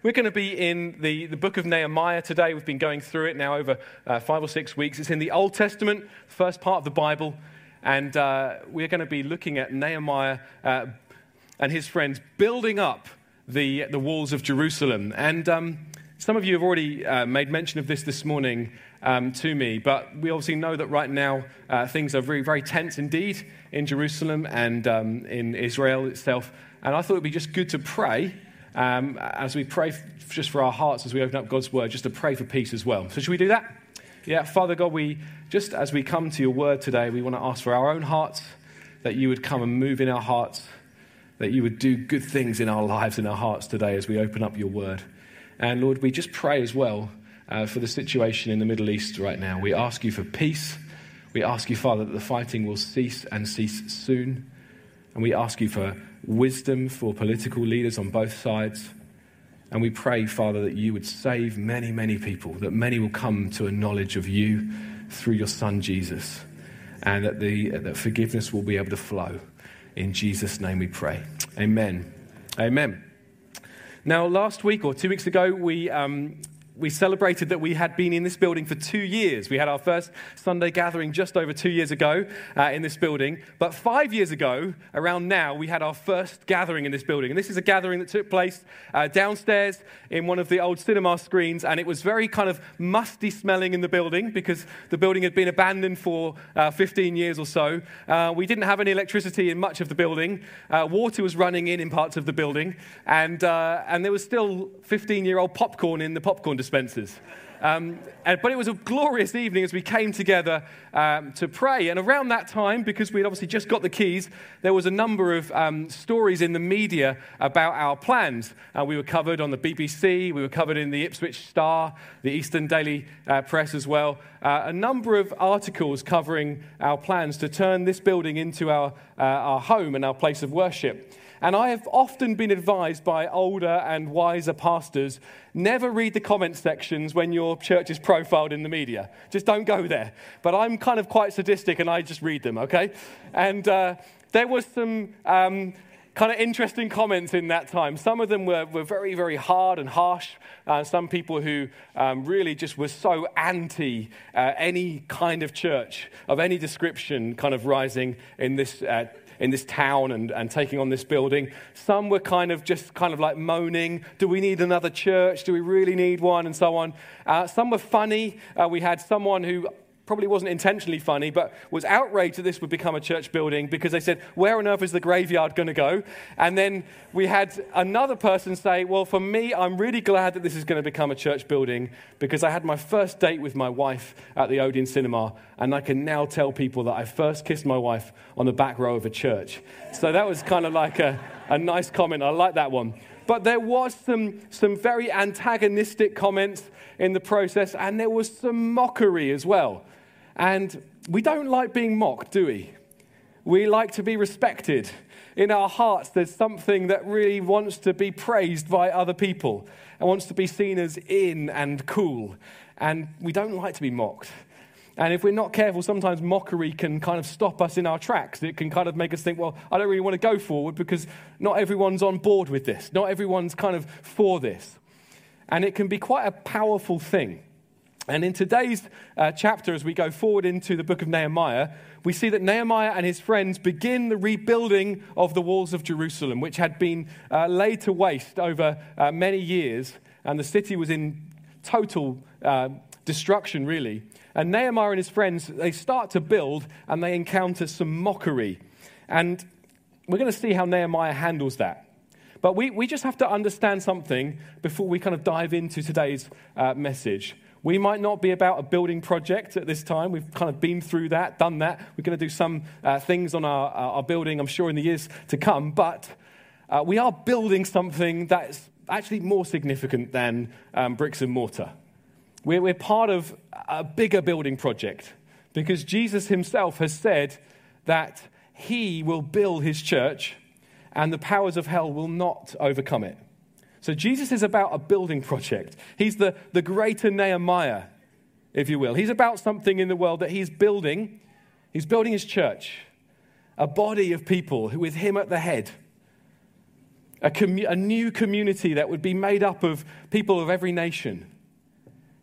We're going to be in the, the book of Nehemiah today. We've been going through it now over uh, five or six weeks. It's in the Old Testament, first part of the Bible. And uh, we're going to be looking at Nehemiah uh, and his friends building up the, the walls of Jerusalem. And um, some of you have already uh, made mention of this this morning um, to me, but we obviously know that right now uh, things are very, very tense indeed in Jerusalem and um, in Israel itself. And I thought it would be just good to pray um, as we pray f- just for our hearts as we open up God's word, just to pray for peace as well. So, should we do that? Yeah, Father God, we just as we come to your word today, we want to ask for our own hearts that you would come and move in our hearts, that you would do good things in our lives, in our hearts today as we open up your word. And Lord, we just pray as well uh, for the situation in the Middle East right now. We ask you for peace. We ask you, Father, that the fighting will cease and cease soon. And we ask you for wisdom for political leaders on both sides. And we pray, Father, that you would save many, many people, that many will come to a knowledge of you through your Son, Jesus, and that, the, that forgiveness will be able to flow. In Jesus' name we pray. Amen. Amen. Now, last week or two weeks ago, we, um, we celebrated that we had been in this building for two years. We had our first Sunday gathering just over two years ago uh, in this building. But five years ago, around now, we had our first gathering in this building. And this is a gathering that took place uh, downstairs in one of the old cinema screens. And it was very kind of musty smelling in the building because the building had been abandoned for uh, 15 years or so. Uh, we didn't have any electricity in much of the building. Uh, water was running in in parts of the building. And, uh, and there was still 15 year old popcorn in the popcorn dispensers. Um, and, but it was a glorious evening as we came together um, to pray. And around that time, because we'd obviously just got the keys, there was a number of um, stories in the media about our plans. Uh, we were covered on the BBC, we were covered in the Ipswich Star, the Eastern Daily uh, Press as well. Uh, a number of articles covering our plans to turn this building into our, uh, our home and our place of worship. And I have often been advised by older and wiser pastors never read the comment sections when your church is profiled in the media. Just don't go there. But I'm kind of quite sadistic and I just read them, okay? And uh, there was some. Um, kind of interesting comments in that time. Some of them were, were very, very hard and harsh. Uh, some people who um, really just were so anti uh, any kind of church of any description kind of rising in this uh, in this town and, and taking on this building. Some were kind of just kind of like moaning, do we need another church? Do we really need one? And so on. Uh, some were funny. Uh, we had someone who probably wasn't intentionally funny, but was outraged that this would become a church building because they said, Where on earth is the graveyard going to go? And then we had another person say, Well, for me, I'm really glad that this is going to become a church building because I had my first date with my wife at the Odeon Cinema, and I can now tell people that I first kissed my wife on the back row of a church. So that was kind of like a, a nice comment. I like that one. But there was some, some very antagonistic comments in the process, and there was some mockery as well. And we don't like being mocked, do we? We like to be respected. In our hearts, there's something that really wants to be praised by other people and wants to be seen as in and cool. And we don't like to be mocked. And if we're not careful, sometimes mockery can kind of stop us in our tracks. It can kind of make us think, well, I don't really want to go forward because not everyone's on board with this. Not everyone's kind of for this. And it can be quite a powerful thing. And in today's uh, chapter, as we go forward into the book of Nehemiah, we see that Nehemiah and his friends begin the rebuilding of the walls of Jerusalem, which had been uh, laid to waste over uh, many years, and the city was in total uh, destruction, really. And Nehemiah and his friends, they start to build, and they encounter some mockery. And we're going to see how Nehemiah handles that. But we, we just have to understand something before we kind of dive into today's uh, message. We might not be about a building project at this time. We've kind of been through that, done that. We're going to do some uh, things on our, our building, I'm sure, in the years to come. But uh, we are building something that's actually more significant than um, bricks and mortar. We're, we're part of a bigger building project because Jesus himself has said that he will build his church and the powers of hell will not overcome it. So Jesus is about a building project. He's the, the greater Nehemiah, if you will. He's about something in the world that he's building. He's building his church, a body of people with him at the head. a, commu- a new community that would be made up of people of every nation.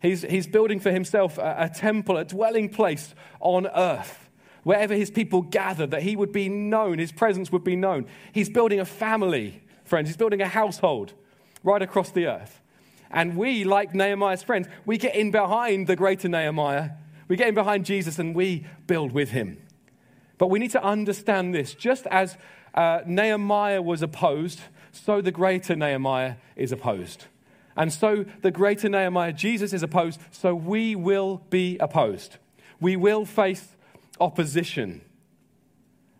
He's, he's building for himself a, a temple, a dwelling place on earth, wherever his people gather, that he would be known, his presence would be known. He's building a family, friends. He's building a household right across the earth. And we, like Nehemiah's friends, we get in behind the greater Nehemiah. We get in behind Jesus and we build with him. But we need to understand this. Just as uh, Nehemiah was opposed, so the greater Nehemiah is opposed. And so the greater Nehemiah, Jesus, is opposed, so we will be opposed. We will face opposition.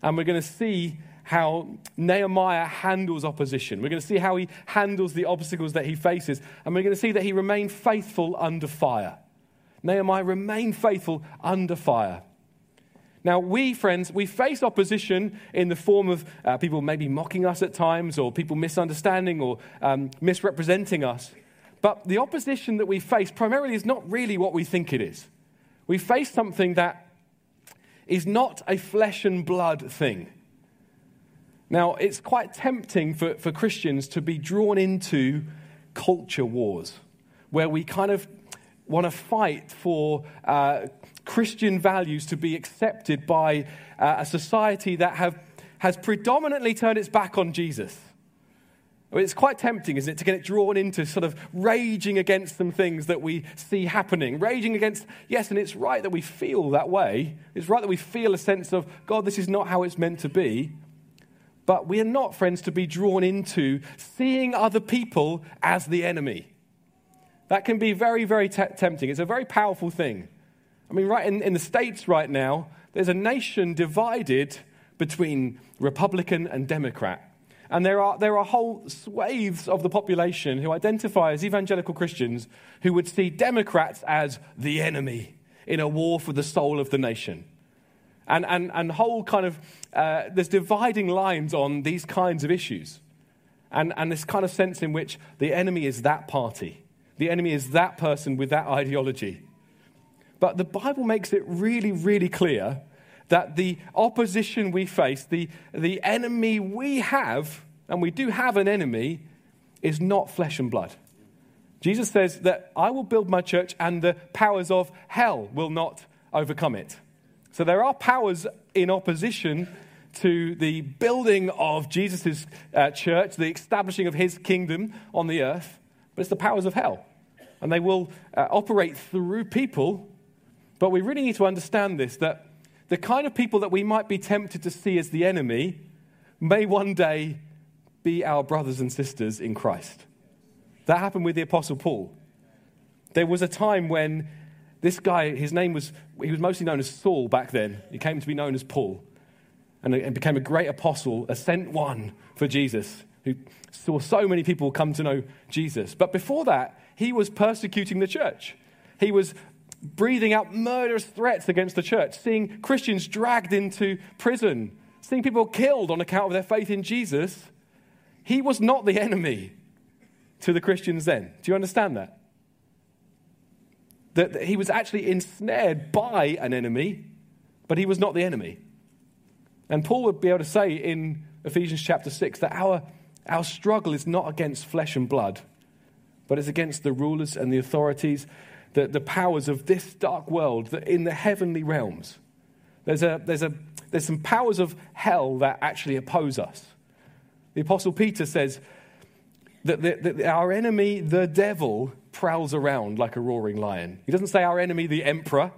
And we're going to see how Nehemiah handles opposition. We're going to see how he handles the obstacles that he faces. And we're going to see that he remained faithful under fire. Nehemiah remained faithful under fire. Now, we, friends, we face opposition in the form of uh, people maybe mocking us at times, or people misunderstanding or um, misrepresenting us. But the opposition that we face primarily is not really what we think it is. We face something that is not a flesh and blood thing. Now, it's quite tempting for, for Christians to be drawn into culture wars, where we kind of want to fight for uh, Christian values to be accepted by uh, a society that have, has predominantly turned its back on Jesus. It's quite tempting, isn't it, to get drawn into sort of raging against some things that we see happening. Raging against, yes, and it's right that we feel that way. It's right that we feel a sense of, God, this is not how it's meant to be. But we are not, friends, to be drawn into seeing other people as the enemy. That can be very, very t- tempting. It's a very powerful thing. I mean, right in, in the States right now, there's a nation divided between Republican and Democrat. And there are, there are whole swathes of the population who identify as evangelical Christians who would see Democrats as the enemy in a war for the soul of the nation. And, and, and whole kind of, uh, there's dividing lines on these kinds of issues. And, and this kind of sense in which the enemy is that party, the enemy is that person with that ideology. But the Bible makes it really, really clear that the opposition we face, the, the enemy we have, and we do have an enemy, is not flesh and blood. Jesus says that I will build my church and the powers of hell will not overcome it. So there are powers in opposition to the building of Jesus' uh, church, the establishing of his kingdom on the earth, but it's the powers of hell. And they will uh, operate through people but we really need to understand this that the kind of people that we might be tempted to see as the enemy may one day be our brothers and sisters in Christ. That happened with the Apostle Paul. There was a time when this guy, his name was, he was mostly known as Saul back then. He came to be known as Paul and, became a great apostle, a sent one for Jesus, who saw so many people come to know Jesus. But before that, he was persecuting the church. He was breathing out murderous threats against the church, seeing Christians dragged into prison, seeing people killed on account of their faith in Jesus, he was not the enemy to the Christians then. Do you understand that? That, he was actually ensnared by an enemy, but he was not the enemy. And Paul would be able to say in Ephesians chapter 6 that our, our struggle is not against flesh and blood, but it's against the rulers and the authorities the, the powers of this dark world that in the heavenly realms. There's, a, there's, a, there's some powers of hell that actually oppose us. The Apostle Peter says that, that, that our enemy, the devil, prowls around like a roaring lion. He doesn't say our enemy, the emperor.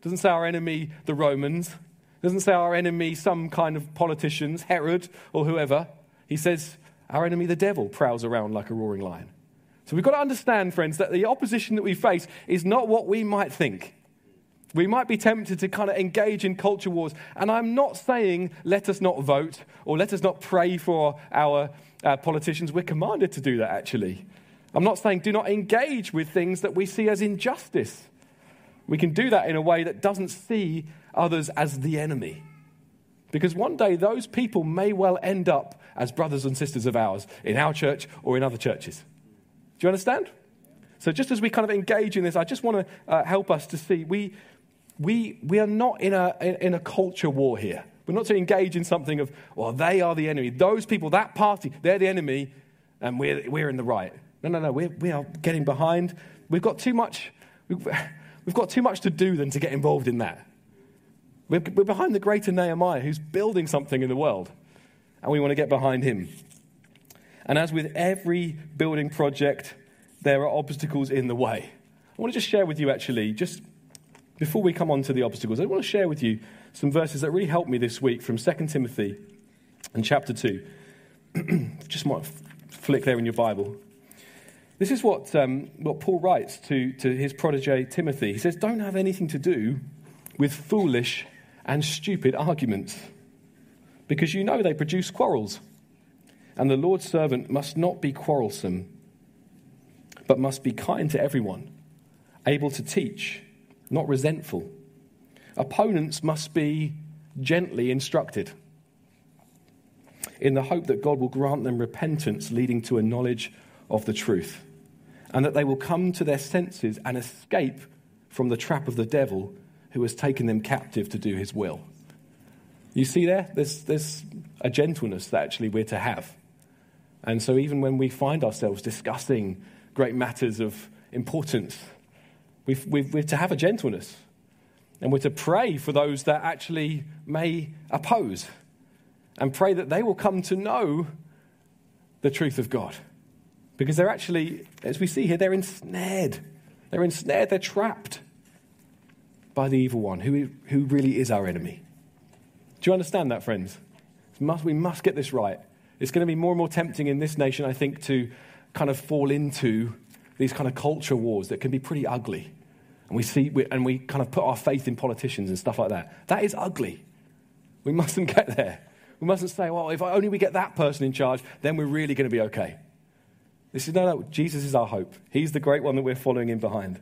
doesn't say our enemy, the Romans. doesn't say our enemy, some kind of politicians, Herod or whoever. He says our enemy, the devil, prowls around like a roaring lion. So we've got to understand, friends, that the opposition that we face is not what we might think. We might be tempted to kind of engage in culture wars. And I'm not saying let us not vote or let us not pray for our uh, politicians. We're commanded to do that, actually. I'm not saying do not engage with things that we see as injustice. We can do that in a way that doesn't see others as the enemy. Because one day those people may well end up as brothers and sisters of ours in our church or in other churches. Do you understand? So, just as we kind of engage in this, I just want to uh, help us to see we, we, we are not in a, in, a culture war here. We're not to engage in something of, well, they are the enemy. Those people, that party, they're the enemy, and we're, we're in the right. No, no, no. We're, we are getting behind. We've got too much. We've, got too much to do than to get involved in that. We're, we're behind the greater Nehemiah who's building something in the world, and we want to get behind him. And as with every building project, there are obstacles in the way. I want to just share with you, actually, just before we come on to the obstacles, I want to share with you some verses that really helped me this week from 2 Timothy and chapter 2. just might flick there in your Bible. This is what, um, what Paul writes to, to his protege Timothy. He says, Don't have anything to do with foolish and stupid arguments, because you know they produce quarrels. And the Lord's servant must not be quarrelsome, but must be kind to everyone, able to teach, not resentful. Opponents must be gently instructed in the hope that God will grant them repentance leading to a knowledge of the truth, and that they will come to their senses and escape from the trap of the devil who has taken them captive to do his will. You see there? There's, there's a gentleness that actually we're to have. And so, even when we find ourselves discussing great matters of importance, we've, we're to have a gentleness. And we're to pray for those that actually may oppose and pray that they will come to know the truth of God. Because they're actually, as we see here, they're ensnared. They're ensnared, they're trapped by the evil one, who, who really is our enemy. Do you understand that, friends? Must, we must get this right. It's going to be more and more tempting in this nation, I think, to kind of fall into these kind of culture wars that can be pretty ugly. And we see, and we kind of put our faith in politicians and stuff like that. That is ugly. We mustn't get there. We mustn't say, well, if only we get that person in charge, then we're really going to be okay. This is no, no, Jesus is our hope. He's the great one that we're following in behind.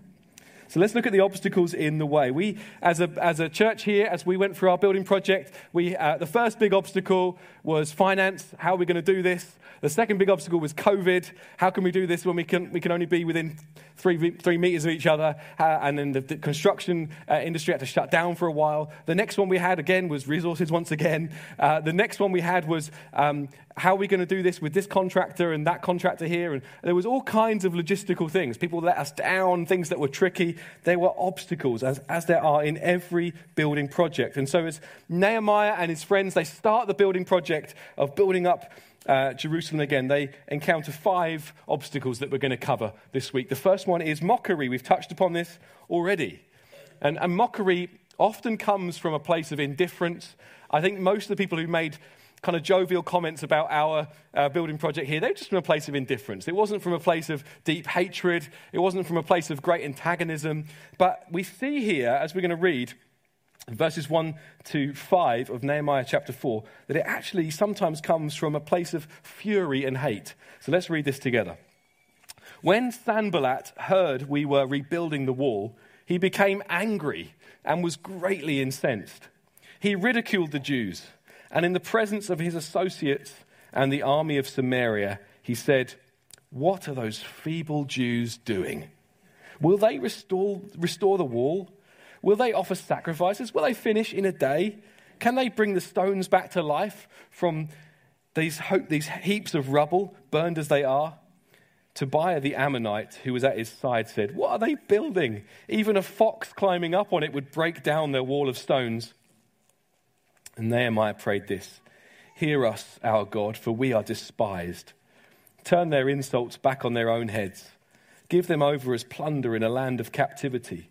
So let's look at the obstacles in the way. We, as a, as a church here, as we went through our building project, we, uh, the first big obstacle was finance. How are we going to do this? The second big obstacle was COVID. How can we do this when we can, we can only be within three, three meters of each other? Uh, and then the, the construction uh, industry had to shut down for a while. The next one we had, again, was resources once again. Uh, the next one we had was um, how are we going to do this with this contractor and that contractor here? And there was all kinds of logistical things. People let us down, things that were tricky. There were obstacles, as, as there are in every building project. And so as Nehemiah and his friends, they start the building project of building up uh, Jerusalem again, they encounter five obstacles that we're going to cover this week. The first one is mockery. We've touched upon this already. And, and mockery often comes from a place of indifference. I think most of the people who made kind of jovial comments about our uh, building project here, they were just from a place of indifference. It wasn't from a place of deep hatred, it wasn't from a place of great antagonism. But we see here, as we're going to read, verses 1 to 5 of Nehemiah chapter 4, that it actually sometimes comes from a place of fury and hate. So let's read this together. When Sanballat heard we were rebuilding the wall, he became angry and was greatly incensed. He ridiculed the Jews, and in the presence of his associates and the army of Samaria, he said, What are those feeble Jews doing? Will they restore, restore the wall? Will they offer sacrifices? Will they finish in a day? Can they bring the stones back to life from these, these heaps of rubble, burned as they are? Tobiah the Ammonite, who was at his side, said, What are they building? Even a fox climbing up on it would break down their wall of stones. And Nehemiah prayed this Hear us, our God, for we are despised. Turn their insults back on their own heads. Give them over as plunder in a land of captivity.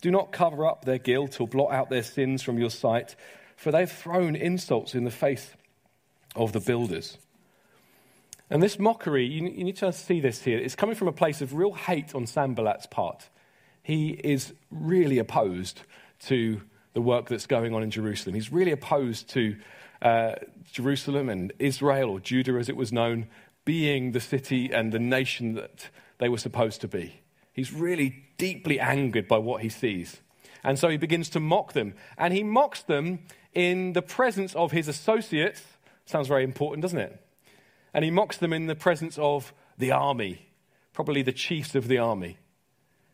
Do not cover up their guilt or blot out their sins from your sight, for they've thrown insults in the face of the builders. And this mockery, you, need to see this here, it's coming from a place of real hate on Sanballat's part. He is really opposed to the work that's going on in Jerusalem. He's really opposed to uh, Jerusalem and Israel, or Judah as it was known, being the city and the nation that they were supposed to be. He's really deeply angered by what he sees. And so he begins to mock them. And he mocks them in the presence of his associates. Sounds very important, doesn't it? And he mocks them in the presence of the army, probably the chiefs of the army.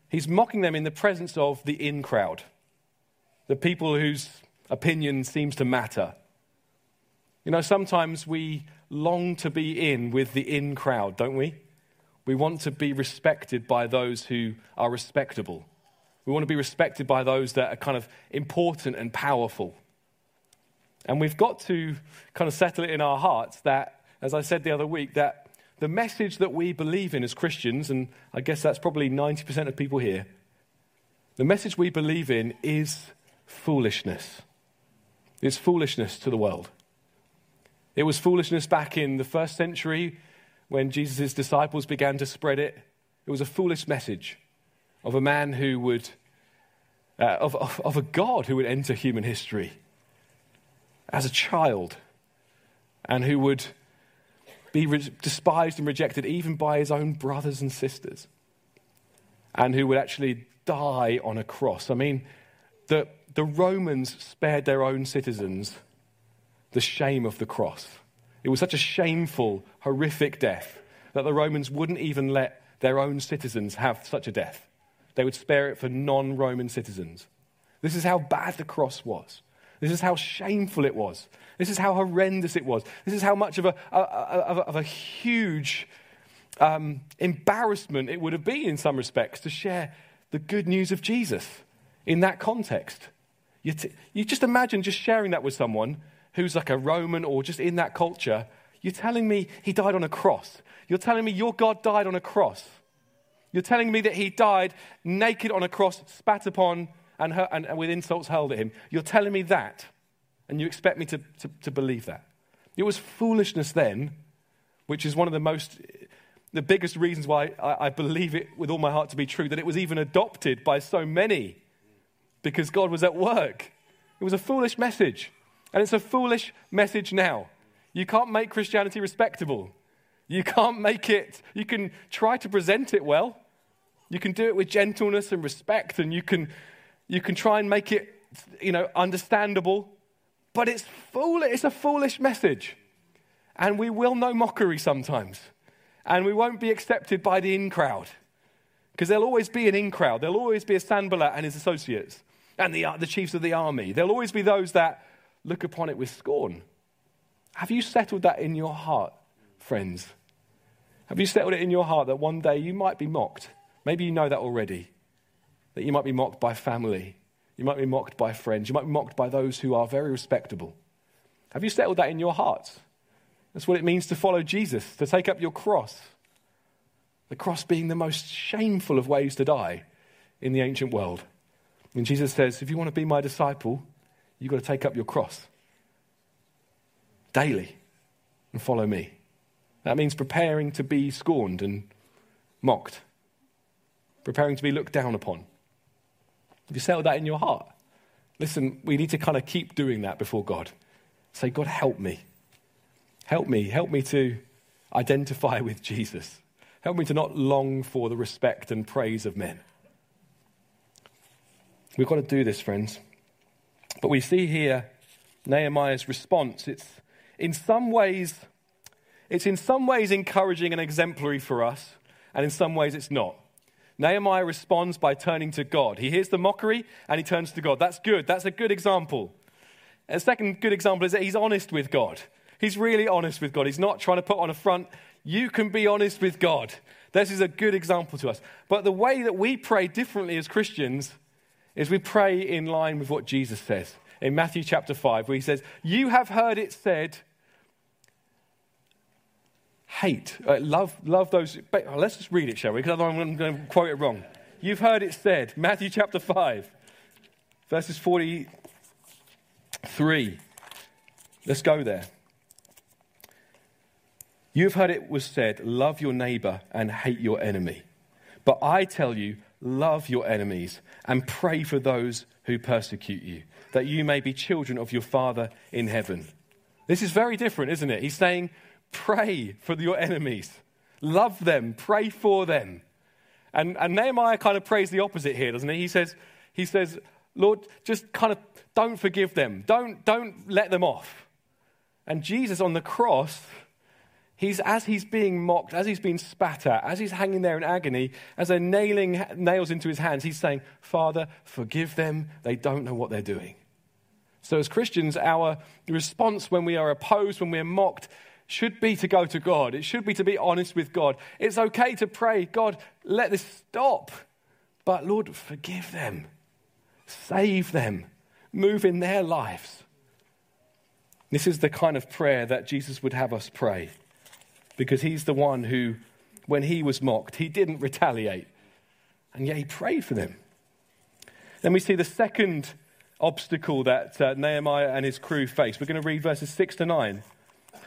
He's mocking them in the presence of the in crowd, the people whose opinion seems to matter. You know, sometimes we long to be in with the in crowd, don't we? We want to be respected by those who are respectable. We want to be respected by those that are kind of important and powerful. And we've got to kind of settle it in our hearts that, as I said the other week, that the message that we believe in as Christians, and I guess that's probably 90% of people here, the message we believe in is foolishness. It's foolishness to the world. It was foolishness back in the first century when Jesus' disciples began to spread it. It was a foolish message of a man who would, uh, of, of, of a God who would enter human history as a child and who would be re- despised and rejected even by his own brothers and sisters, and who would actually die on a cross. I mean, the, the Romans spared their own citizens the shame of the cross. It was such a shameful, horrific death that the Romans wouldn't even let their own citizens have such a death. They would spare it for non Roman citizens. This is how bad the cross was. This is how shameful it was. This is how horrendous it was. This is how much of a, a, a, of a huge um, embarrassment it would have been in some respects to share the good news of Jesus in that context. You, t- you just imagine just sharing that with someone who's like a Roman or just in that culture. You're telling me he died on a cross. You're telling me your God died on a cross. You're telling me that he died naked on a cross, spat upon, and, and with insults hurled at him. You're telling me that, and you expect me to, to, to believe that. It was foolishness then, which is one of the most, the biggest reasons why I, I believe it with all my heart to be true, that it was even adopted by so many because God was at work. It was a foolish message. And it's a foolish message now. You can't make Christianity respectable. You can't make it, you can try to present it well. You can do it with gentleness and respect, and you can you can try and make it, you know, understandable, but it's foolish. It's a foolish message. And we will know mockery sometimes. And we won't be accepted by the in crowd. Because there'll always be an in crowd. There'll always be a Sanballat and his associates and the, the chiefs of the army. There'll always be those that look upon it with scorn. Have you settled that in your heart, friends? Have you settled it in your heart that one day you might be mocked? Maybe you know that already that you might be mocked by family, you might be mocked by friends, you might be mocked by those who are very respectable. Have you settled that in your heart? That's what it means to follow Jesus, to take up your cross. The cross being the most shameful of ways to die in the ancient world. And Jesus says, if you want to be my disciple, you've got to take up your cross daily and follow me. That means preparing to be scorned and mocked, preparing to be looked down upon. Have you settled that in your heart? Listen, we need to kind of keep doing that before God. Say, God, help me. Help me. Help me to identify with Jesus. Help me to not long for the respect and praise of men. We've got to do this, friends. But we see here Nehemiah's response. It's in some ways, it's in some ways encouraging and exemplary for us, and in some ways it's not. Nehemiah responds by turning to God. He hears the mockery and he turns to God. That's good. That's a good example. A second good example is that he's honest with God. He's really honest with God. He's not trying to put on a front. You can be honest with God. This is a good example to us. But the way that we pray differently as Christians is we pray in line with what Jesus says in Matthew chapter 5, where he says, You have heard it said, hate, uh, love, love those. Let's just read it, shall we? Because otherwise I'm going to quote it wrong. You've heard it said, Matthew chapter 5, verses 43. Let's go there. You've heard it was said, love your neighbor and hate your enemy. But I tell you, love your enemies and pray for those who persecute you, that you may be children of your Father in heaven. This is very different, isn't it? He's saying, Pray for your enemies. Love them. Pray for them. And, and Nehemiah kind of prays the opposite here, doesn't he? He says, he says, Lord, just kind of don't forgive them. Don't, don't let them off. And Jesus on the cross, he's, as he's being mocked, as he's being spat at, as he's hanging there in agony, as they're nailing nails into his hands, he's saying, Father, forgive them. They don't know what they're doing. So, as Christians, our response when we are opposed, when we are mocked, should be to go to God. It should be to be honest with God. It's okay to pray, God, let this stop. But Lord, forgive them, save them, move in their lives. This is the kind of prayer that Jesus would have us pray because he's the one who, when he was mocked, he didn't retaliate, and yet he prayed for them. Then we see the second obstacle that uh, Nehemiah and his crew faced. We're going to read verses 6 to 9.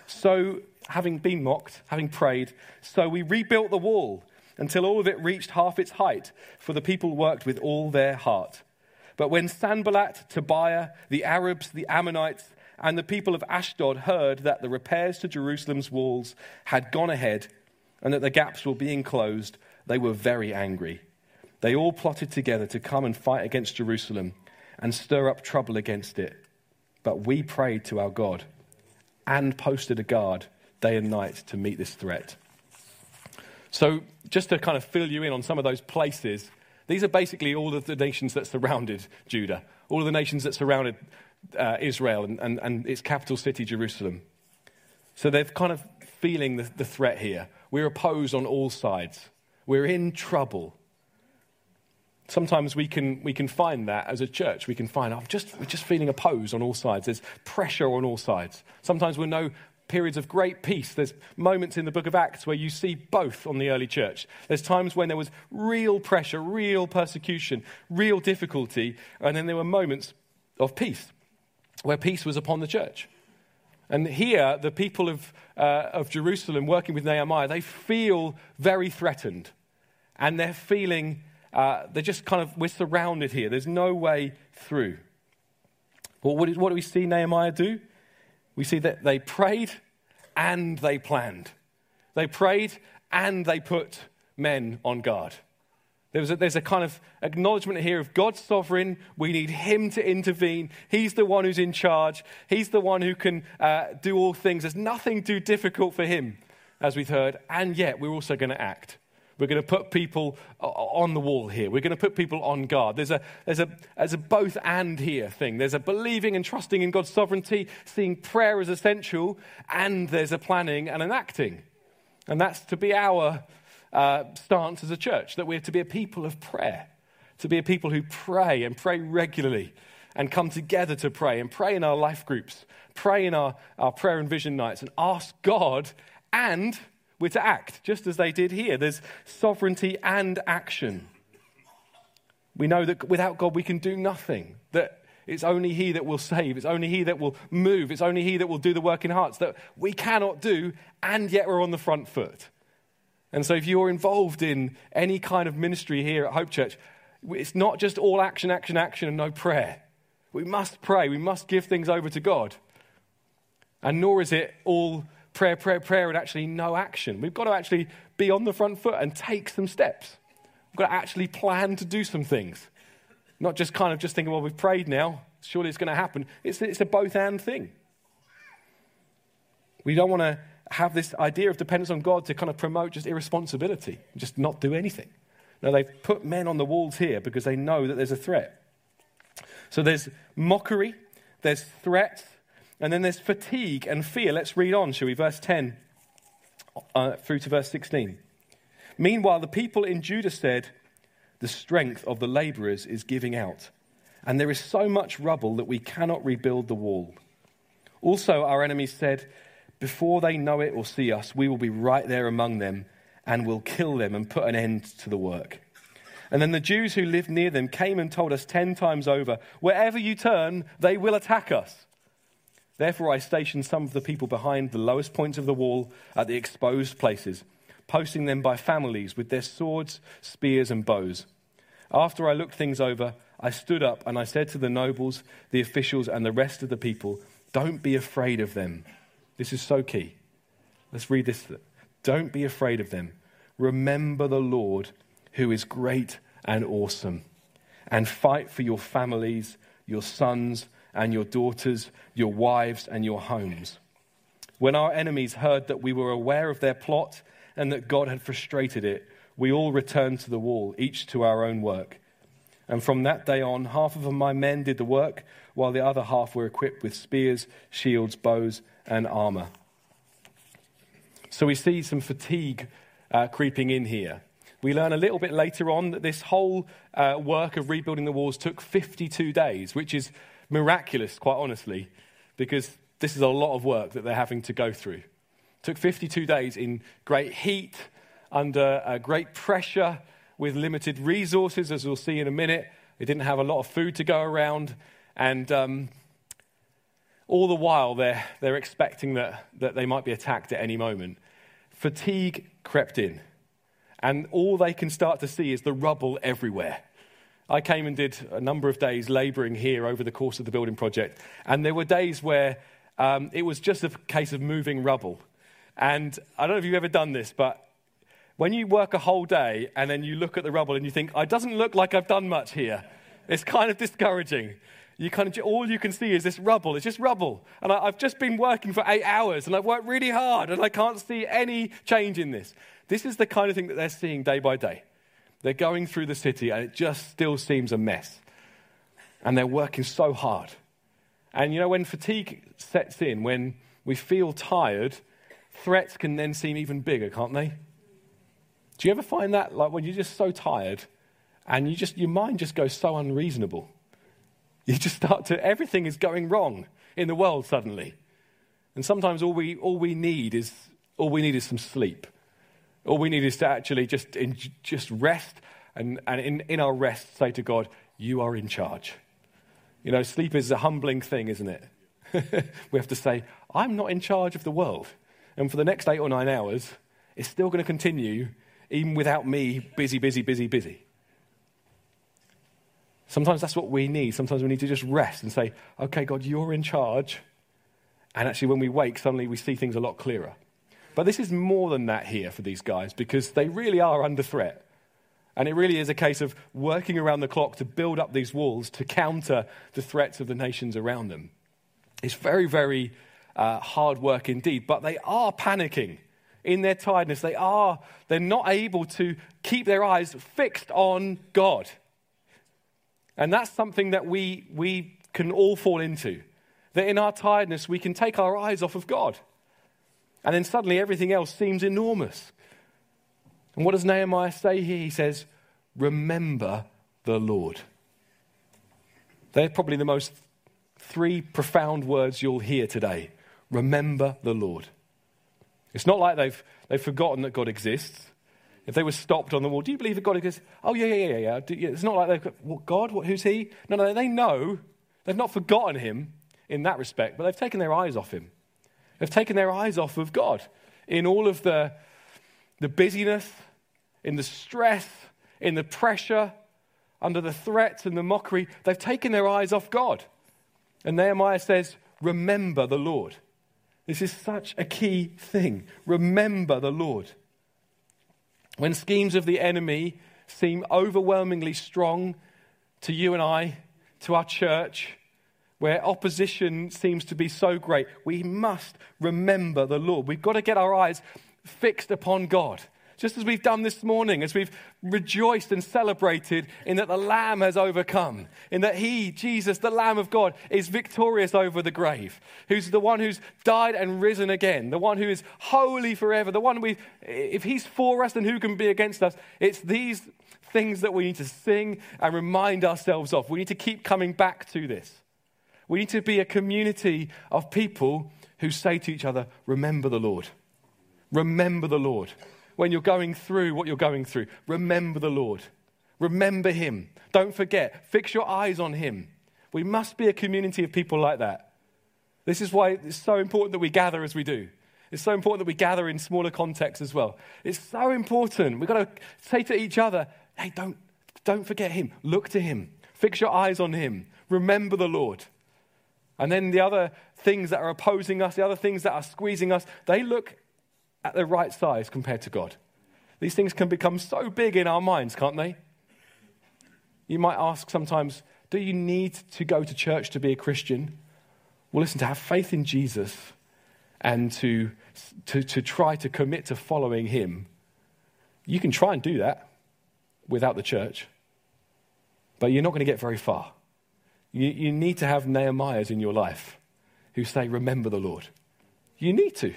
So, having been mocked, having prayed, so we rebuilt the wall until all of it reached half its height, for the people worked with all their heart. But when Sanballat, Tobiah, the Arabs, the Ammonites, and the people of Ashdod heard that the repairs to Jerusalem's walls had gone ahead and that the gaps were being closed, they were very angry. They all plotted together to come and fight against Jerusalem and stir up trouble against it. But we prayed to our God and posted a guard day and night to meet this threat. So, just to kind of fill you in on some of those places, these are basically all of the nations that surrounded Judah, all of the nations that surrounded uh, Israel and, and, and, its capital city, Jerusalem. So they're kind of feeling the, the threat here. We're opposed on all sides, we're in trouble. Sometimes we can, we can find that as a church. We can find, I'm just, we're just feeling opposed on all sides. There's pressure on all sides. Sometimes we know periods of great peace. There's moments in the book of Acts where you see both on the early church. There's times when there was real pressure, real persecution, real difficulty, and then there were moments of peace where peace was upon the church. And here, the people of, uh, of Jerusalem working with Nehemiah, they feel very threatened. And they're feeling uh, they're just kind of, we're surrounded here. There's no way through. What, what do we see Nehemiah do? We see that they prayed and they planned. They prayed and they put men on guard. There a, there's a kind of acknowledgement here of God's sovereign. We need Him to intervene. He's the one who's in charge. He's the one who can uh, do all things. There's nothing too difficult for Him, as we've heard. And yet, we're also going to act. We're going to put people on the wall here. We're going to put people on guard. There's a, there's, a, there's a both and here thing. There's a believing and trusting in God's sovereignty, seeing prayer as essential, and there's a planning and an acting. And that's to be our uh, stance as a church, that we're to be a people of prayer, to be a people who pray and pray regularly and come together to pray and pray in our life groups, pray in our, our prayer and vision nights, and ask God and we're to act just as they did here. There's sovereignty and action. We know that without God we can do nothing, that it's only He that will save, it's only He that will move, it's only He that will do the work in hearts that we cannot do, and yet we're on the front foot. And so if you're involved in any kind of ministry here at Hope Church, it's not just all action, action, action, and no prayer. We must pray, we must give things over to God. And nor is it all prayer, prayer, prayer, and actually no action. We've got to actually be on the front foot and take some steps. We've got to actually plan to do some things. Not just kind of just thinking, well, we've prayed now, surely it's going to happen. It's, it's a both and thing. We don't want to have this idea of dependence on God to kind of promote just irresponsibility, just not do anything. No, they've put men on the walls here because they know that there's a threat. So there's mockery, there's threats, and then there's fatigue and fear. Let's read on, shall we? Verse 10 uh, through to verse 16. Meanwhile, the people in Judah said, The strength of the laborers is giving out, and there is so much rubble that we cannot rebuild the wall. Also, our enemies said, Before they know it or see us, we will be right there among them and will kill them and put an end to the work. And then the Jews who lived near them came and told us ten times over, Wherever you turn, they will attack us. Therefore, I stationed some of the people behind the lowest points of the wall at the exposed places, posting them by families with their swords, spears, and bows. After I looked things over, I stood up and I said to the nobles, the officials, and the rest of the people, Don't be afraid of them. This is so key. Let's read this. Don't be afraid of them. Remember the Lord, who is great and awesome, and fight for your families, your sons, and your daughters, your wives, and your homes. When our enemies heard that we were aware of their plot and that God had frustrated it, we all returned to the wall, each to our own work. And from that day on, half of my men did the work, while the other half were equipped with spears, shields, bows, and armor. So we see some fatigue uh, creeping in here. We learn a little bit later on that this whole uh, work of rebuilding the walls took 52 days, which is miraculous, quite honestly, because this is a lot of work that they're having to go through. It took 52 days in great heat, under uh, great pressure, with limited resources, as we'll see in a minute. They didn't have a lot of food to go around, and um, all the while they're, they're expecting that, that they might be attacked at any moment. Fatigue crept in. And all they can start to see is the rubble everywhere. I came and did a number of days laboring here over the course of the building project. And there were days where um, it was just a case of moving rubble. And I don't know if you've ever done this, but when you work a whole day and then you look at the rubble and you think, it doesn't look like I've done much here, it's kind of discouraging. You kind of, all you can see is this rubble. It's just rubble. And I, I've just been working for eight hours and I've worked really hard and I can't see any change in this. This is the kind of thing that they're seeing day by day. They're going through the city and it just still seems a mess. And they're working so hard. And you know, when fatigue sets in, when we feel tired, threats can then seem even bigger, can't they? Do you ever find that, like when you're just so tired and you just, your mind just goes so unreasonable? You just start to, everything is going wrong in the world suddenly. And sometimes all we, all we need is, all we need is some sleep. All we need is to actually just, in, just rest and, and in, in our rest say to God, You are in charge. You know, sleep is a humbling thing, isn't it? we have to say, I'm not in charge of the world. And for the next eight or nine hours, it's still going to continue, even without me busy, busy, busy, busy. Sometimes that's what we need. Sometimes we need to just rest and say, okay, God, you're in charge. And actually, when we wake, suddenly we see things a lot clearer. But this is more than that here for these guys because they really are under threat. And it really is a case of working around the clock to build up these walls to counter the threats of the nations around them. It's very, very uh, hard work indeed, but they are panicking in their tiredness. They are, they're not able to keep their eyes fixed on God. And that's something that we, we can all fall into. That in our tiredness, we can take our eyes off of God. And then suddenly everything else seems enormous. And what does Nehemiah say here? He says, Remember the Lord. They're probably the most three profound words you'll hear today. Remember the Lord. It's not like they've, they've forgotten that God exists. If they were stopped on the wall, do you believe that God exists? Oh, yeah, yeah, yeah, yeah. It's not like they've got, God, what, who's he? No, no, they know. They've not forgotten him in that respect, but they've taken their eyes off him. They've taken their eyes off of God in all of the, the busyness, in the stress, in the pressure, under the threats and the mockery. They've taken their eyes off God. And Nehemiah says, Remember the Lord. This is such a key thing. Remember the Lord. When schemes of the enemy seem overwhelmingly strong to you and I, to our church, where opposition seems to be so great, we must remember the Lord. We've got to get our eyes fixed upon God. Just as we've done this morning, as we've rejoiced and celebrated in that the Lamb has overcome, in that He, Jesus, the Lamb of God, is victorious over the grave, who's the one who's died and risen again, the one who is holy forever, the one we, if He's for us, then who can be against us? It's these things that we need to sing and remind ourselves of. We need to keep coming back to this. We need to be a community of people who say to each other, Remember the Lord. Remember the Lord. When you're going through what you're going through, remember the Lord. Remember Him. Don't forget. Fix your eyes on Him. We must be a community of people like that. This is why it's so important that we gather as we do. It's so important that we gather in smaller contexts as well. It's so important. We've got to say to each other, hey, don't, don't forget Him. Look to Him. Fix your eyes on Him. Remember the Lord. And then the other things that are opposing us, the other things that are squeezing us, they look at the right size compared to God. These things can become so big in our minds, can't they? You might ask sometimes, do you need to go to church to be a Christian? Well, listen, to have faith in Jesus and to, to, to try to commit to following him, you can try and do that without the church. but you're not going to get very far. You, you need to have Nehemiahs in your life who say, Remember the Lord. You need to.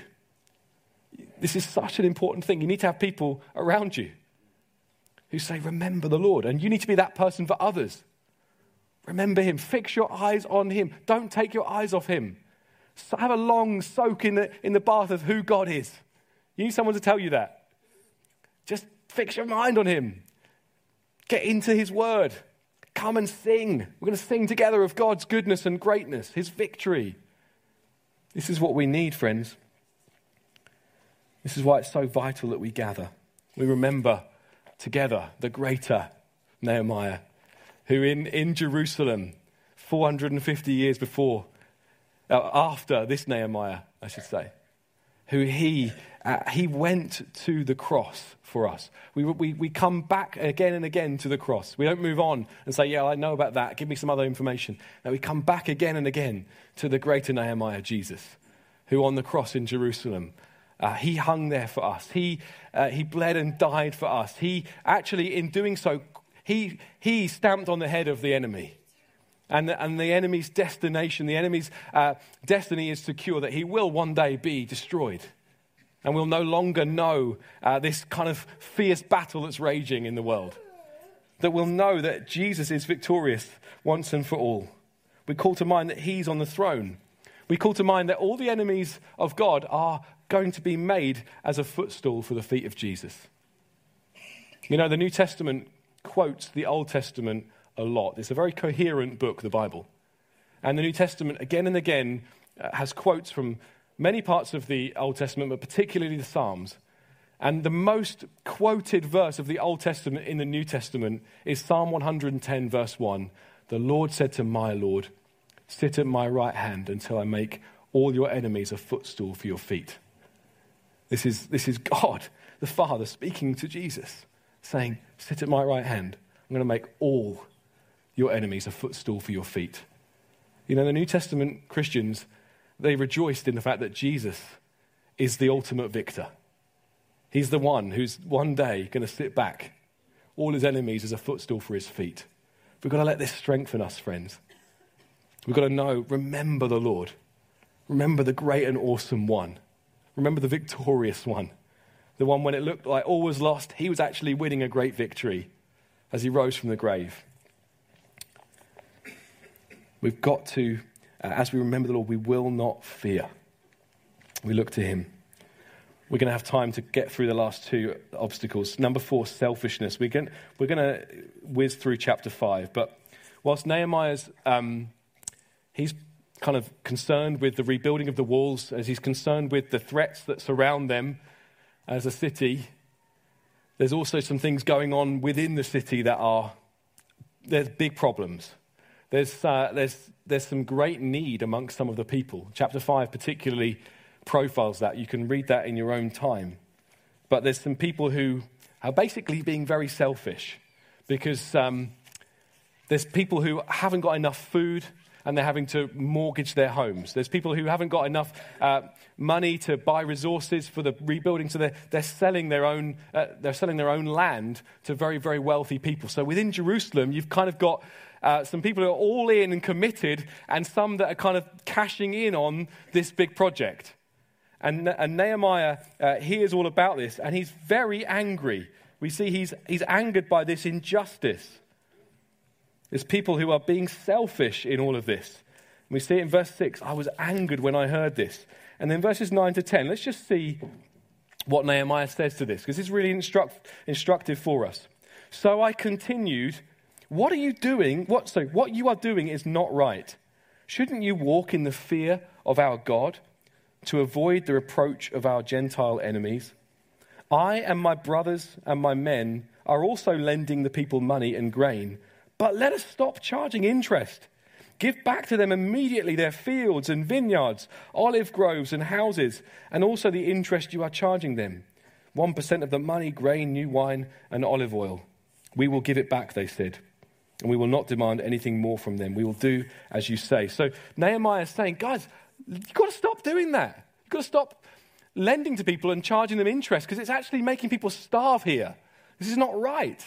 This is such an important thing. You need to have people around you who say, Remember the Lord. And you need to be that person for others. Remember Him. Fix your eyes on Him. Don't take your eyes off Him. So have a long soak in the, in the bath of who God is. You need someone to tell you that. Just fix your mind on Him. Get into His Word. Come and sing. We're going to sing together of God's goodness and greatness, His victory. This is what we need, friends. This is why it's so vital that we gather. We remember together the greater Nehemiah, who in, in Jerusalem, 450 years before, uh, after this Nehemiah, I should say, who he, uh, he went to the cross for us. We, we, we come back again and again to the cross. We don't move on and say, Yeah, I know about that. Give me some other information. No, we come back again and again to the greater Nehemiah, Jesus, who on the cross in Jerusalem, uh, he hung there for us. He, uh, he bled and died for us. He actually, in doing so, he, he stamped on the head of the enemy. And the, and the enemy's destination, the enemy's uh, destiny is secure that he will one day be destroyed. And we'll no longer know uh, this kind of fierce battle that's raging in the world. That we'll know that Jesus is victorious once and for all. We call to mind that he's on the throne. We call to mind that all the enemies of God are going to be made as a footstool for the feet of Jesus. You know, the New Testament quotes the Old Testament a lot. It's a very coherent book, the Bible. And the New Testament, again and again, uh, has quotes from many parts of the Old Testament, but particularly the Psalms. And the most quoted verse of the Old Testament in the New Testament is Psalm 110, verse 1. The Lord said to my Lord, Sit at my right hand until I make all your enemies a footstool for your feet. This is, this is God, the Father, speaking to Jesus, saying, Sit at my right hand. I'm going to make all your enemies a footstool for your feet. You know, the New Testament Christians, they rejoiced in the fact that Jesus is the ultimate victor. He's the one who's one day going to sit back, all his enemies as a footstool for his feet. We've got to let this strengthen us, friends. We've got to know, remember the Lord. Remember the great and awesome one. Remember the victorious one. The one when it looked like all was lost, he was actually winning a great victory as he rose from the grave. We've got to, uh, as we remember the Lord, we will not fear. We look to him. We're going to have time to get through the last two obstacles. Number four, selfishness. We're going, we're going to whiz through chapter five. But whilst Nehemiah's, um, he's kind of concerned with the rebuilding of the walls, as he's concerned with the threats that surround them as a city, there's also some things going on within the city that are, there's big problems. There's, uh, there's, there's some great need amongst some of the people. Chapter 5 particularly profiles that. You can read that in your own time. But there's some people who are basically being very selfish because um, there's people who haven't got enough food and they're having to mortgage their homes. There's people who haven't got enough uh, money to buy resources for the rebuilding, so they're, they're, selling their own, uh, they're selling their own land to very, very wealthy people. So within Jerusalem, you've kind of got uh, some people who are all in and committed, and some that are kind of cashing in on this big project. And, and Nehemiah uh, hears all about this, and he's very angry. We see he's, he's angered by this injustice. There's people who are being selfish in all of this. we see it in verse 6 I was angered when I heard this. And then verses 9 to 10, let's just see what Nehemiah says to this, because it's really instruct, instructive for us. So I continued, What are you doing? What, so, what you are doing is not right. Shouldn't you walk in the fear of our God to avoid the reproach of our Gentile enemies? I and my brothers and my men are also lending the people money and grain but let us stop charging interest. Give back to them immediately their fields and vineyards, olive groves and houses, and also the interest you are charging them 1% of the money, grain, new wine, and olive oil. We will give it back, they said, and we will not demand anything more from them. We will do as you say. So Nehemiah is saying, guys, you've got to stop doing that. You've got to stop lending to people and charging them interest because it's actually making people starve here. This is not right.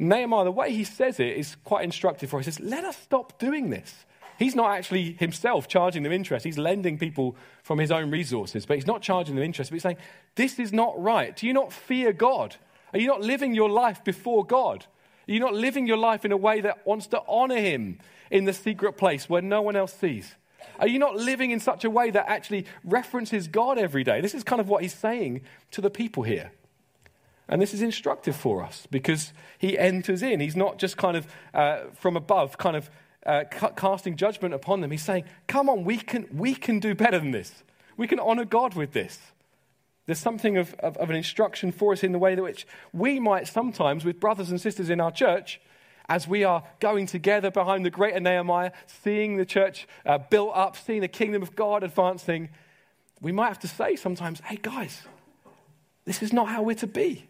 Nehemiah, the way he says it is quite instructive for us. He says, Let us stop doing this. He's not actually himself charging them interest. He's lending people from his own resources, but he's not charging them interest. But he's saying, This is not right. Do you not fear God? Are you not living your life before God? Are you not living your life in a way that wants to honor him in the secret place where no one else sees? Are you not living in such a way that actually references God every day? This is kind of what he's saying to the people here. And this is instructive for us because he enters in. He's not just kind of uh, from above, kind of uh, casting judgment upon them. He's saying, Come on, we can, we can do better than this. We can honor God with this. There's something of, of, of an instruction for us in the way that which we might sometimes, with brothers and sisters in our church, as we are going together behind the greater Nehemiah, seeing the church uh, built up, seeing the kingdom of God advancing, we might have to say sometimes, hey guys, this is not how we're to be.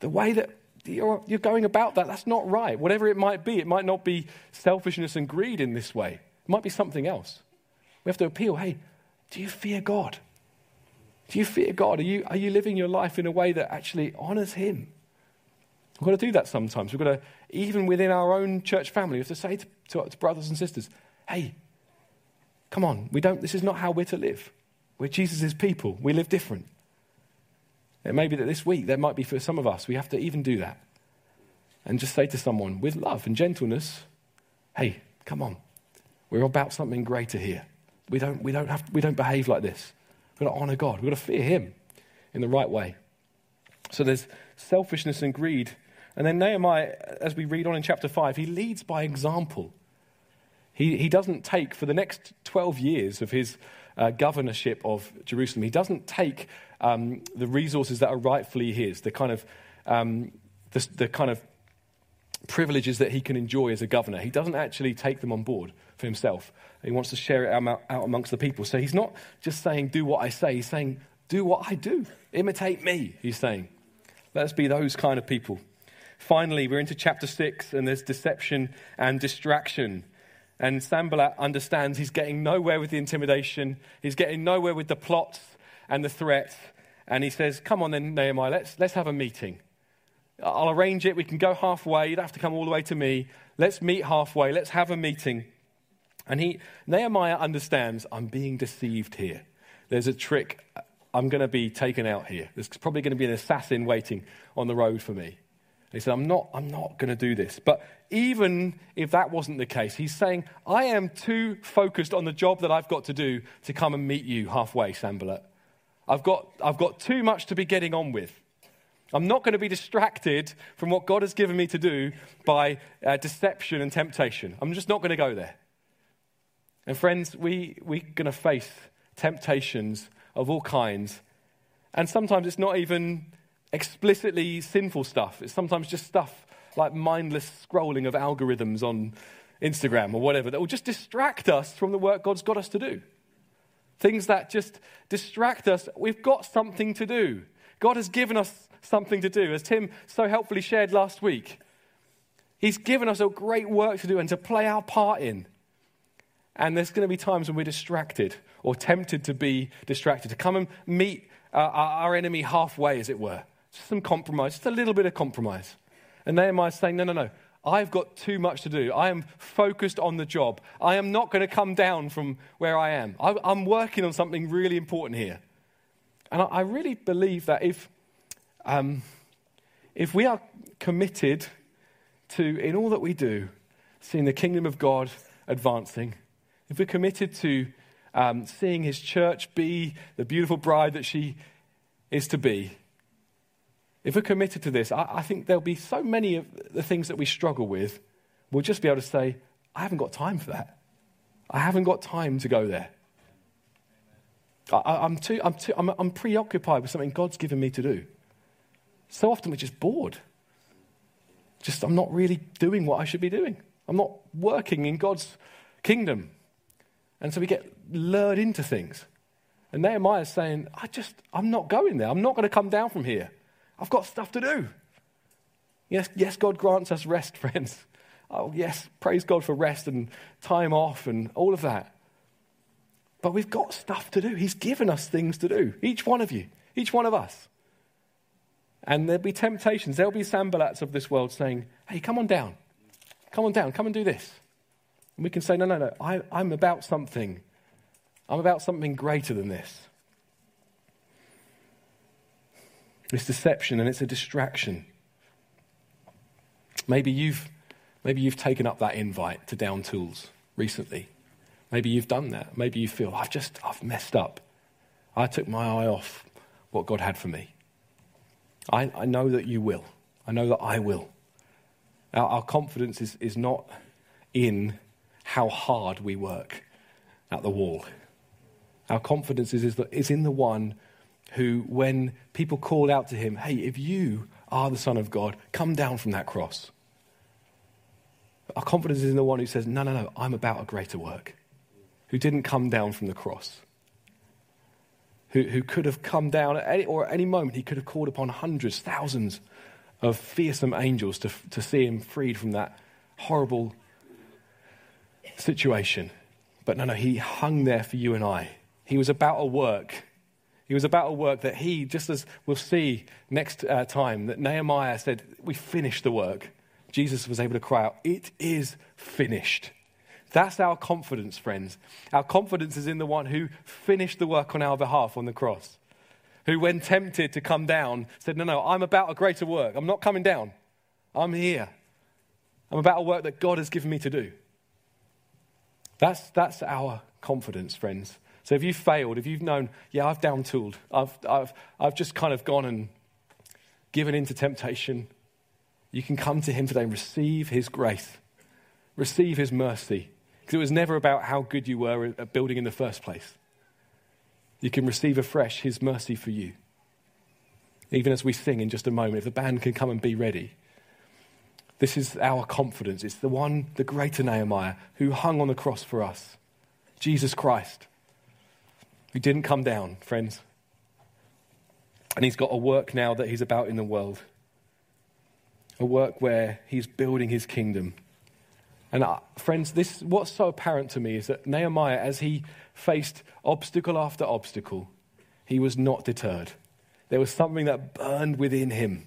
The way that you're, you're going about that, that's not right. Whatever it might be, it might not be selfishness and greed in this way, it might be something else. We have to appeal hey, do you fear God? Do you fear God? Are you, are you living your life in a way that actually honors Him? We've got to do that sometimes. We've got to, even within our own church family, we have to say to, to, to brothers and sisters, hey, come on, we don't, this is not how we're to live. We're Jesus' people. We live different. It may be that this week, there might be for some of us, we have to even do that. And just say to someone with love and gentleness, hey, come on. We're about something greater here. We don't, we don't, have, we don't behave like this. We've got to honor God. We've got to fear Him in the right way. So there's selfishness and greed. And then Nehemiah, as we read on in chapter 5, he leads by example. He, he doesn't take, for the next 12 years of his uh, governorship of Jerusalem, he doesn't take um, the resources that are rightfully his, the kind of, um, the, the kind of privileges that he can enjoy as a governor. He doesn't actually take them on board for himself. He wants to share it out, out amongst the people. So he's not just saying, do what I say. He's saying, do what I do. Imitate me, he's saying. Let us be those kind of people. Finally, we're into chapter 6, and there's deception and distraction. And Sanballat understands he's getting nowhere with the intimidation, he's getting nowhere with the plots and the threat. And he says, Come on then, Nehemiah, let's, let's have a meeting. I'll arrange it. We can go halfway. You don't have to come all the way to me. Let's meet halfway. Let's have a meeting. And he, Nehemiah understands I'm being deceived here. There's a trick. I'm going to be taken out here. There's probably going to be an assassin waiting on the road for me. he said, I'm not, I'm not going to do this. But even if that wasn't the case, he's saying, I am too focused on the job that I've got to do to come and meet you halfway, Sanballat. I've got, I've got too much to be getting on with. I'm not going to be distracted from what God has given me to do by uh, deception and temptation. I'm just not going to go there. And friends, we, we're going to face temptations of all kinds. And sometimes it's not even explicitly sinful stuff, it's sometimes just stuff like mindless scrolling of algorithms on Instagram or whatever that will just distract us from the work God's got us to do. Things that just distract us. We've got something to do. God has given us something to do, as Tim so helpfully shared last week. He's given us a great work to do and to play our part in. And there's going to be times when we're distracted or tempted to be distracted, to come and meet uh, our enemy halfway, as it were. Just some compromise, just a little bit of compromise. And Nehemiah's saying, no, no, no. I've got too much to do. I am focused on the job. I am not going to come down from where I am. I'm working on something really important here. And I really believe that if, um, if we are committed to, in all that we do, seeing the kingdom of God advancing, if we're committed to um, seeing his church be the beautiful bride that she is to be, if we're committed to this, I, I think there'll be so many of the things that we struggle with, we'll just be able to say, I haven't got time for that. I haven't got time to go there. I, am too, I'm, too, I'm, I'm preoccupied with something God's given me to do. So often we're just bored. Just, I'm not really doing what I should be doing. I'm not working in God's kingdom. And so we get lured into things. And Nehemiah is saying, I just, I'm not going there. I'm not going to come down from here. I've got stuff to do. Yes, yes, God grants us rest, friends. Oh, yes, praise God for rest and time off and all of that. But we've got stuff to do. He's given us things to do, each one of you, each one of us. And there'll be temptations. There'll be Sanballats of this world saying, hey, come on down. Come on down. Come and do this. And we can say, no, no, no. I, I'm about something. I'm about something greater than this. It's deception and it's a distraction. Maybe you've, maybe you've taken up that invite to Down Tools recently. Maybe you've done that. Maybe you feel, I've just, I've messed up. I took my eye off what God had for me. I, I know that you will. I know that I will. Our, our confidence is, is not in how hard we work at the wall. Our confidence is, is, is in the one who, when people called out to him, Hey, if you are the Son of God, come down from that cross. Our confidence is in the one who says, No, no, no, I'm about a greater work. Who didn't come down from the cross. Who, who could have come down at any, or at any moment, he could have called upon hundreds, thousands of fearsome angels to, to see him freed from that horrible situation. But no, no, he hung there for you and I. He was about a work he was about a work that he, just as we'll see next uh, time, that Nehemiah said, We finished the work. Jesus was able to cry out, It is finished. That's our confidence, friends. Our confidence is in the one who finished the work on our behalf on the cross. Who, when tempted to come down, said, No, no, I'm about a greater work. I'm not coming down. I'm here. I'm about a work that God has given me to do. That's, that's our confidence, friends. So if you've failed, if you've known, yeah, I've down tooled, I've, I've, I've just kind of gone and given into temptation, you can come to Him today and receive His grace, receive His mercy. Because it was never about how good you were at building in the first place. You can receive afresh His mercy for you. Even as we sing in just a moment, if the band can come and be ready. This is our confidence. It's the one, the greater Nehemiah, who hung on the cross for us Jesus Christ who didn't come down, friends. And he's got a work now that he's about in the world. A work where he's building his kingdom. And uh, friends, this what's so apparent to me is that Nehemiah, as he faced obstacle after obstacle, he was not deterred. There was something that burned within him.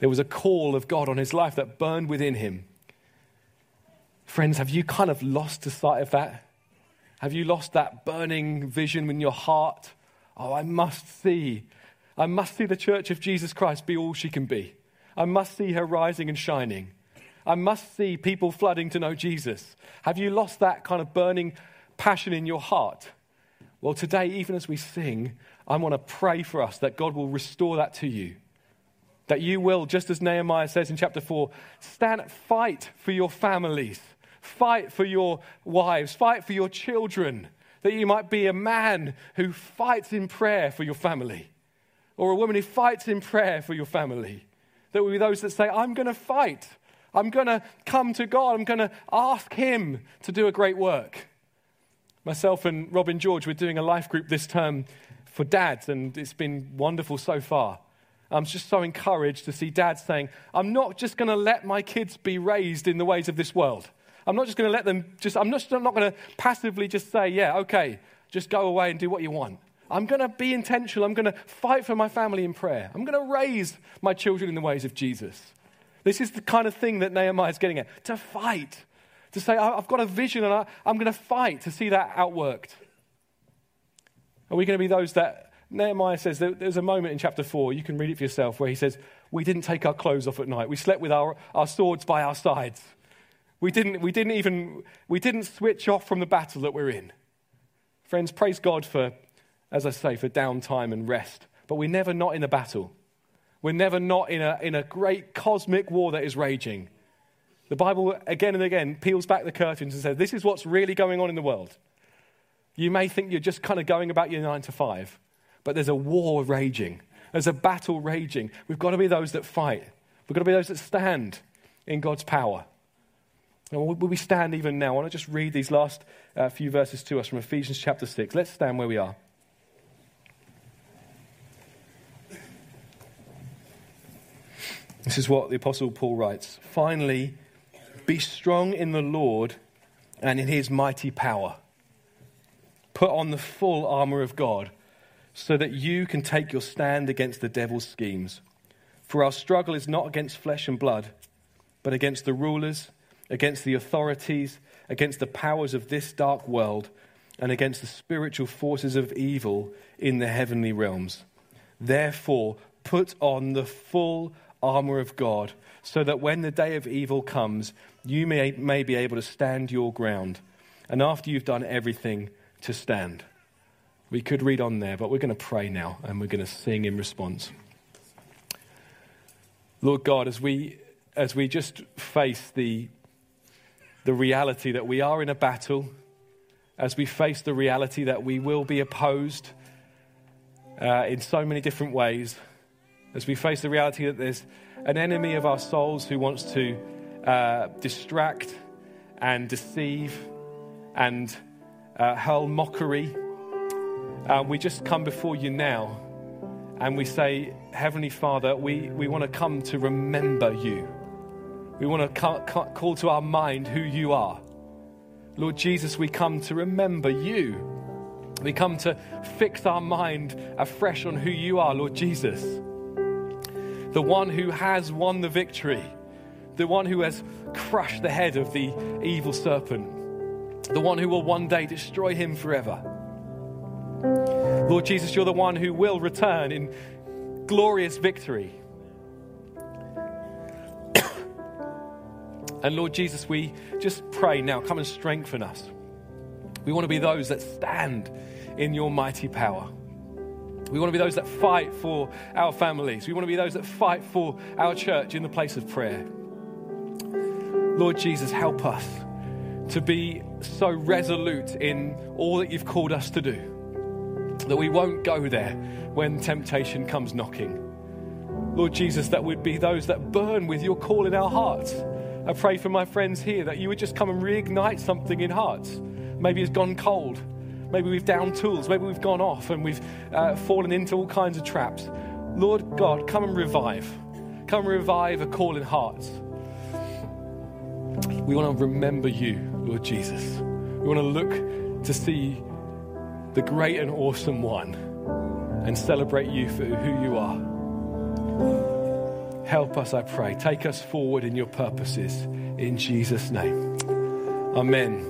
There was a call of God on his life that burned within him. Friends, have you kind of lost the sight of that? Have you lost that burning vision in your heart? Oh, I must see. I must see the church of Jesus Christ be all she can be. I must see her rising and shining. I must see people flooding to know Jesus. Have you lost that kind of burning passion in your heart? Well, today, even as we sing, I want to pray for us that God will restore that to you. That you will, just as Nehemiah says in chapter 4, stand, fight for your families. Fight for your wives, fight for your children, that you might be a man who fights in prayer for your family, or a woman who fights in prayer for your family. That will be those that say, I'm going to fight. I'm going to come to God. I'm going to ask Him to do a great work. Myself and Robin George, we're doing a life group this term for dads, and it's been wonderful so far. I'm just so encouraged to see dads saying, I'm not just going to let my kids be raised in the ways of this world. I'm not just going to let them just, I'm not, I'm not going to passively just say, yeah, okay, just go away and do what you want. I'm going to be intentional. I'm going to fight for my family in prayer. I'm going to raise my children in the ways of Jesus. This is the kind of thing that Nehemiah is getting at to fight, to say, I've got a vision and I, am going to fight to see that outworked. Are we going to be those that Nehemiah says there's a moment in chapter 4, you can read it for yourself, where he says, We didn't take our clothes off at night. We slept with our, our swords by our sides. We didn't, we didn't even we didn't switch off from the battle that we're in. Friends, praise God for, as I say, for downtime and rest. But we're never not in a battle. We're never not in a, in a great cosmic war that is raging. The Bible again and again peels back the curtains and says, This is what's really going on in the world. You may think you're just kind of going about your nine to five, but there's a war raging. There's a battle raging. We've got to be those that fight. We've got to be those that stand in God's power. Now, will we stand even now? I want to just read these last uh, few verses to us from Ephesians chapter 6. Let's stand where we are. This is what the Apostle Paul writes Finally, be strong in the Lord and in his mighty power. Put on the full armor of God so that you can take your stand against the devil's schemes. For our struggle is not against flesh and blood, but against the rulers, against the authorities, against the powers of this dark world, and against the spiritual forces of evil in the heavenly realms. Therefore, put on the full armor of God, so that when the day of evil comes, you may, may be able to stand your ground. And after you've done everything, to stand. We could read on there, but we're going to pray now and we're going to sing in response. Lord God, as we, as we just face the, the reality that we are in a battle, as we face the reality that we will be opposed uh, in so many different ways, as we face the reality that there's an enemy of our souls who wants to uh, distract and deceive and uh, hurl mockery, uh, we just come before you now and we say, Heavenly Father, we, we want to come to remember you. We want to ca- ca- call to our mind who you are. Lord Jesus, we come to remember you. We come to fix our mind afresh on who you are, Lord Jesus. The one who has won the victory, the one who has crushed the head of the evil serpent, the one who will one day destroy him forever. Lord Jesus, you're the one who will return in glorious victory. And Lord Jesus, we just pray now, come and strengthen us. We want to be those that stand in your mighty power. We want to be those that fight for our families. We want to be those that fight for our church in the place of prayer. Lord Jesus, help us to be so resolute in all that you've called us to do that we won't go there when temptation comes knocking. Lord Jesus, that we'd be those that burn with your call in our hearts. I pray for my friends here that you would just come and reignite something in hearts. Maybe it's gone cold. Maybe we've down tools. Maybe we've gone off and we've uh, fallen into all kinds of traps. Lord God, come and revive. Come and revive a call in hearts. We want to remember you, Lord Jesus. We want to look to see the great and awesome one, and celebrate you for who you are. Help us, I pray. Take us forward in your purposes. In Jesus' name. Amen.